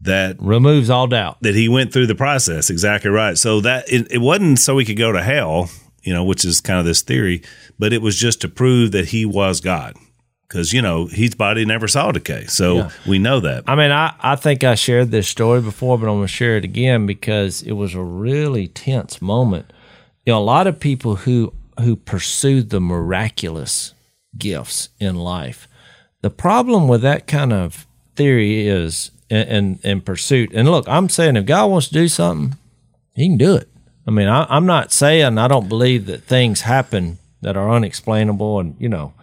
that Removes all doubt. that he went through the process. Exactly right. So that it, it wasn't so he could go to hell, you know, which is kind of this theory, but it was just to prove that he was God. Because, you know, his body never saw decay. So Yeah. we know that. I mean, I, I think I shared this story before, but I'm going to share it again because it was a really tense moment. You know, a lot of people who who pursue the miraculous gifts in life. The problem with that kind of theory is and and, and pursuit. And look, I'm saying if God wants to do something, He can do it. I mean, I, I'm not saying I don't believe that things happen that are unexplainable, and you know,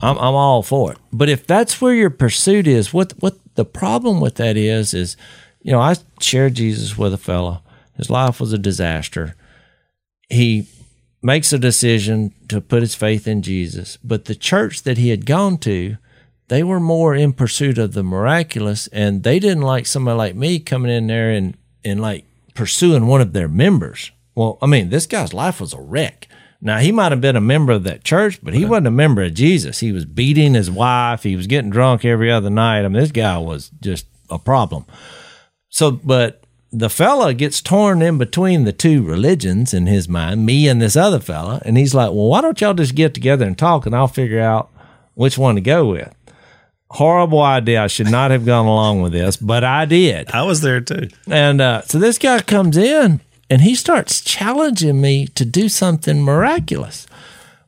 I'm I'm all for it. But if that's where your pursuit is, what what the problem with that is is, you know, I shared Jesus with a fellow. His life was a disaster. He makes a decision to put his faith in Jesus, but the church that he had gone to, they were more in pursuit of the miraculous, and they didn't like somebody like me coming in there and and like pursuing one of their members. Well, I mean, this guy's life was a wreck. Now he might have been a member of that church, but he wasn't a member of Jesus. He was beating his wife. He was getting drunk every other night. I mean, this guy was just a problem. So, but the fella gets torn in between the two religions in his mind, me and this other fella, and he's like, "Well, why don't y'all just get together and talk, and I'll figure out which one to go with." Horrible idea. I should not have gone along with this, but I did. I was there too. And uh, so this guy comes in and he starts challenging me to do something miraculous.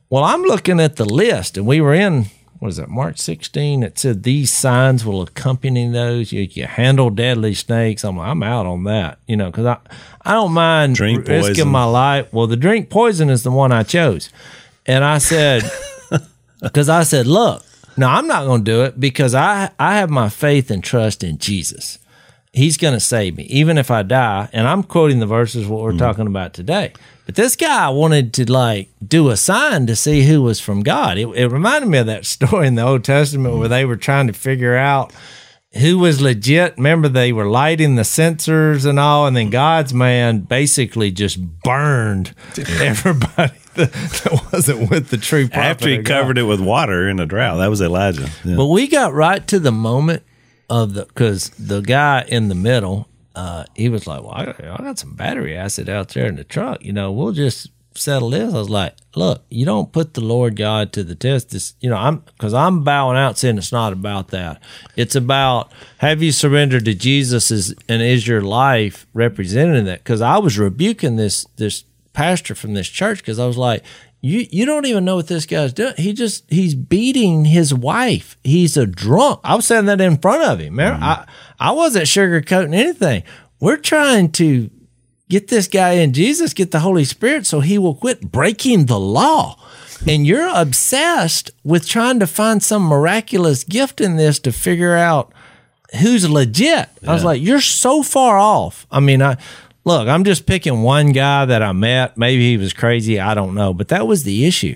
Well, I'm looking at the list, and we were in what is it, Mark 16? It said these signs will accompany those. You, you handle deadly snakes. I'm I'm out on that, you know, because I I don't mind Drink risking poison. my life. Well, the drink poison is the one I chose, and I said because I said, look, no, I'm not going to do it because I I have my faith and trust in Jesus. He's going to save me, even if I die. And I'm quoting the verses what we're mm-hmm. talking about today. But this guy wanted to like do a sign to see who was from God. It, it reminded me of that story in the Old Testament where they were trying to figure out who was legit. Remember, they were lighting the censers and all, and then God's man basically just burned everybody that, that wasn't with the true prophet. After he covered it with water in a drought. That was Elijah. Yeah. But we got right to the moment of the because the guy in the middle, uh, he was like, "Well, I got, I got some battery acid out there in the truck. You know, we'll just settle this." I was like, "Look, you don't put the Lord God to the test. This, you know, I'm because I'm bowing out, saying it's not about that. It's about have you surrendered to Jesus is, and is your life representing that? Because I was rebuking this this pastor from this church because I was like, you you don't even know what this guy's doing. He just he's beating his wife. He's a drunk. I was saying that in front of him. Remember? Mm-hmm. I I wasn't sugarcoating anything. We're trying to get this guy in Jesus, get the Holy Spirit, so he will quit breaking the law. and you're obsessed with trying to find some miraculous gift in this to figure out who's legit. I was like, you're so far off. I mean, I look, I'm just picking one guy that I met. Maybe he was crazy. I don't know. But that was the issue.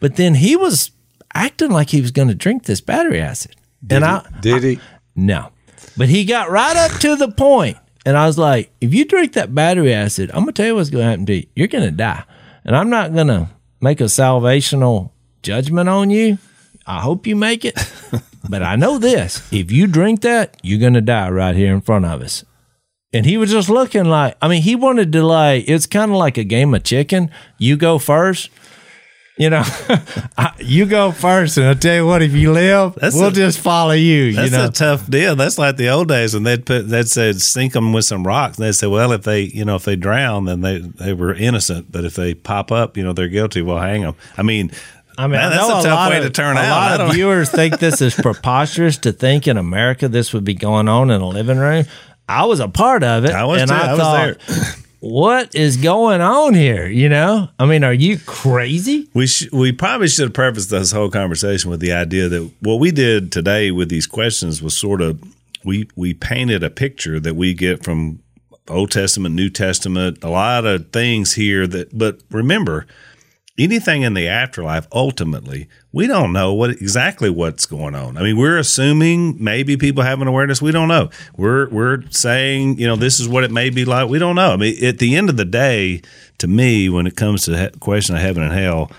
But then he was acting like he was going to drink this battery acid. and I, Did he? no. But he got right up to the point, And I was like, if you drink that battery acid, I'm going to tell you what's going to happen to you. You're going to die. And I'm not going to make a salvational judgment on you. I hope you make it. but I know this if you drink that, you're going to die right here in front of us. And he was just looking like, I mean, he wanted to like, it's kind of like a game of chicken. You go first. You know, I- you go first, and I tell you what, if you live, That's we'll a- just follow you. That's you know, a tough deal. That's like the old days when they'd put they'd say sink them with some rocks. And they'd say, well, if they you know if they drown, then they they were innocent. But if they pop up, you know they're guilty. We'll hang them. I mean, I mean, man, that's a tough way of, to turn a out. lot of viewers think this is preposterous to think in America this would be going on in a living room. I was a part of it, I was and too. I, I was thought, there. what is going on here? You know, I mean, are you crazy? We sh- we probably should have prefaced this whole conversation with the idea that what we did today with these questions was sort of we we painted a picture that we get from Old Testament, New Testament, a lot of things here that but remember anything in the afterlife ultimately we don't know what exactly what's going on. I mean we're assuming maybe people have an awareness. We don't know. We're we're saying you know this is what it may be like. We don't know. I mean at the end of the day to me when it comes to the question of heaven and hell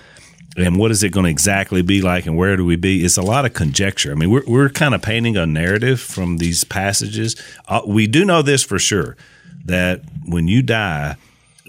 and what is it going to exactly be like and where do we be it's a lot of conjecture. I mean we're, we're kind of painting a narrative from these passages. Uh, we do know this for sure that when you die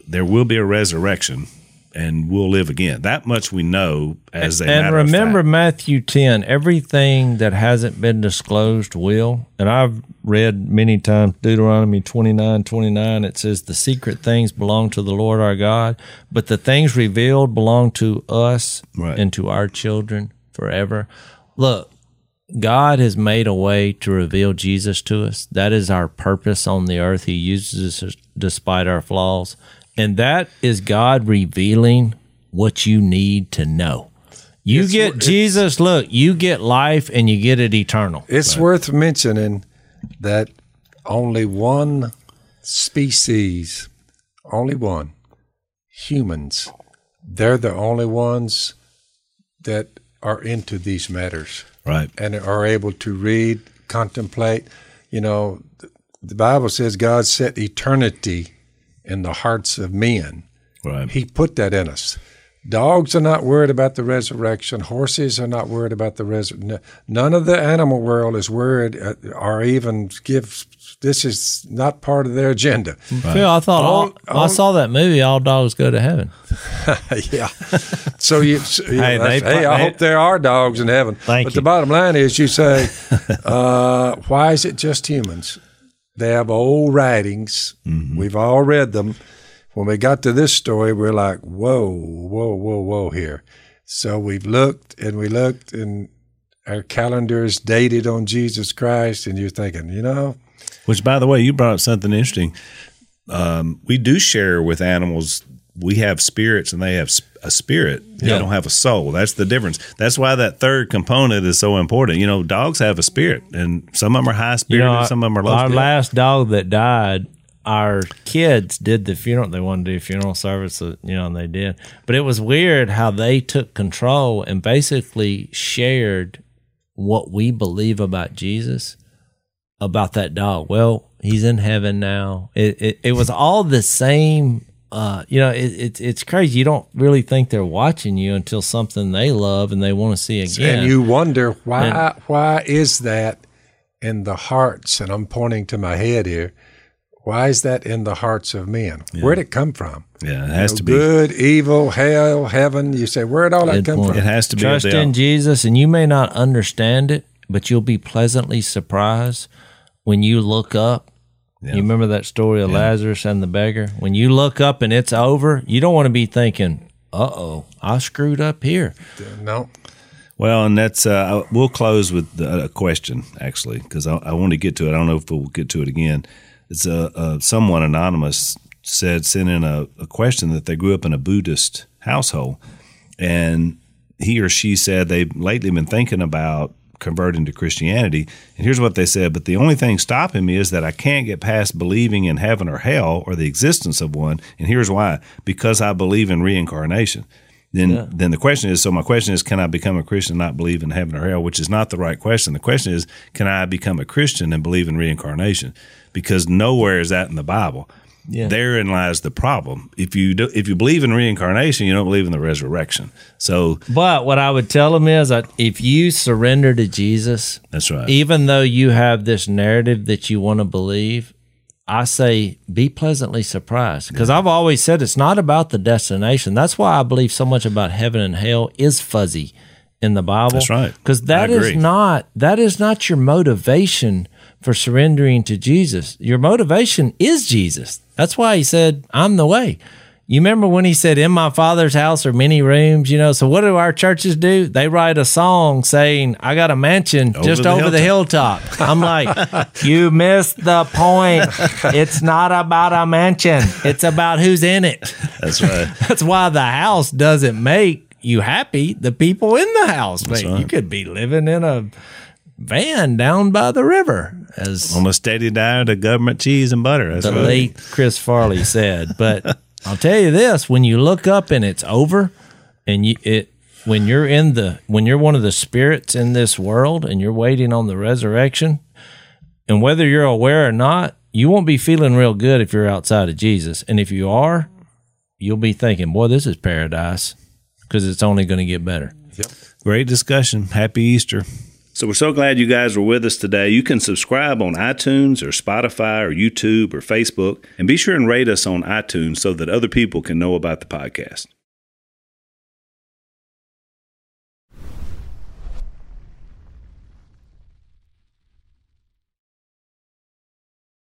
there will be a resurrection and we'll live again that much we know as a and remember. Matthew 10, everything that hasn't been disclosed will. And I've read many times Deuteronomy 29 29. It says, The secret things belong to the Lord our God, but the things revealed belong to us Right. and to our children forever. Look, God has made a way to reveal Jesus to us. That is our purpose on the earth. He uses us despite our flaws. And that is God revealing what you need to know. You It's- get it's- Jesus, look, you get life and you get it eternal. It's worth mentioning that only one species, only one, humans, they're the only ones that are into these matters right and are able to read, contemplate. You know, the Bible says God set eternity in the hearts of men. right He put that in us. Dogs are not worried about the resurrection. Horses are not worried about the resurrection. None of the animal world is worried uh, or even give. This is not part of their agenda. Phil, I thought all, All- I saw that movie, All Dogs Go to Heaven. yeah. So you, so, you Hey, know, they- hey, I they- hope there are dogs in heaven. Thank but you. the bottom line is, you say, uh, why is it just humans? They have old writings. Mm-hmm. We've all read them. When we got to this story, we're like, whoa, whoa, whoa, whoa, here. So we've looked and we looked, and our calendar is dated on Jesus Christ, and you're thinking, you know, Which, by the way, you brought up something interesting. Um, we do share with animals. We have spirits, and they have a spirit. They Yeah. don't have a soul. That's the difference. That's why that third component is so important. You know, dogs have a spirit, and some of them are high You spirited, know, some of them are low. our last dog that died, our kids did the funeral. They wanted to do a funeral service, uh, you know, and they did. But it was weird how they took control and basically shared what we believe about Jesus about that dog. Well, he's in heaven now. It it, it was all the same. Uh, you know, it, it, it's crazy. You don't really think they're watching you until something they love and they want to see again. and you wonder why why is that in the hearts and i'm pointing to my head here why is that in the hearts of men where'd it come from yeah, it has You know, to be. good evil hell heaven you say where'd all that come point. from It has to be. Trust in Jesus, and you may not understand it, but you'll be pleasantly surprised when you look up. You remember that story of Lazarus and the beggar? When you look up and it's over, you don't want to be thinking, uh oh, I screwed up here. no Well, and that's uh, we'll close with a question actually because I, I want to get to it. I don't know if we'll get to it again. It's a, uh someone anonymous said sent in a, a question that they grew up in a Buddhist household, and he or she said they've lately been thinking about converting to Christianity. And here's what they said But the only thing stopping me is that I can't get past believing in heaven or hell or the existence of one. And here's why because I believe in reincarnation. Then, yeah. then the question is so my question is can I become a Christian and not believe in heaven or hell which is not the right question the question is can I become a Christian and believe in reincarnation because nowhere is that in the Bible yeah. Therein lies the problem. If you do, if you believe in reincarnation, you don't believe in the resurrection. So, but what I would tell them is that if you surrender to Jesus, that's right. Even though you have this narrative that you want to believe, I say be pleasantly surprised because yeah. I've always said it's not about the destination. That's why I believe so much about heaven and hell is fuzzy in the Bible. That's right. Because that is not that is not your motivation for surrendering to Jesus. Your motivation is Jesus. That's why he said, I'm the way. You remember when he said, In my father's house are many rooms, you know? So, what do our churches do? They write a song saying, I got a mansion over just the over hilltop. the hilltop. I'm like, You missed the point. It's not about a mansion, it's about who's in it. That's right. That's why the house doesn't make you happy. The people in the house, right. you could be living in a van down by the river as on a steady diet of government cheese and butter. The right. late Chris Farley said. But I'll tell you this: when you look up and it's over, and you it when you're in the when you're one of the spirits in this world and you're waiting on the resurrection, and whether you're aware or not, you won't be feeling real good if you're outside of Jesus. And if you are, you'll be thinking, "Boy, this is paradise," because it's only going to get better. Yep. Great discussion. Happy Easter. So we're so glad you guys were with us today. You can subscribe on iTunes or Spotify or YouTube or Facebook, and be sure and rate us on iTunes so that other people can know about the podcast.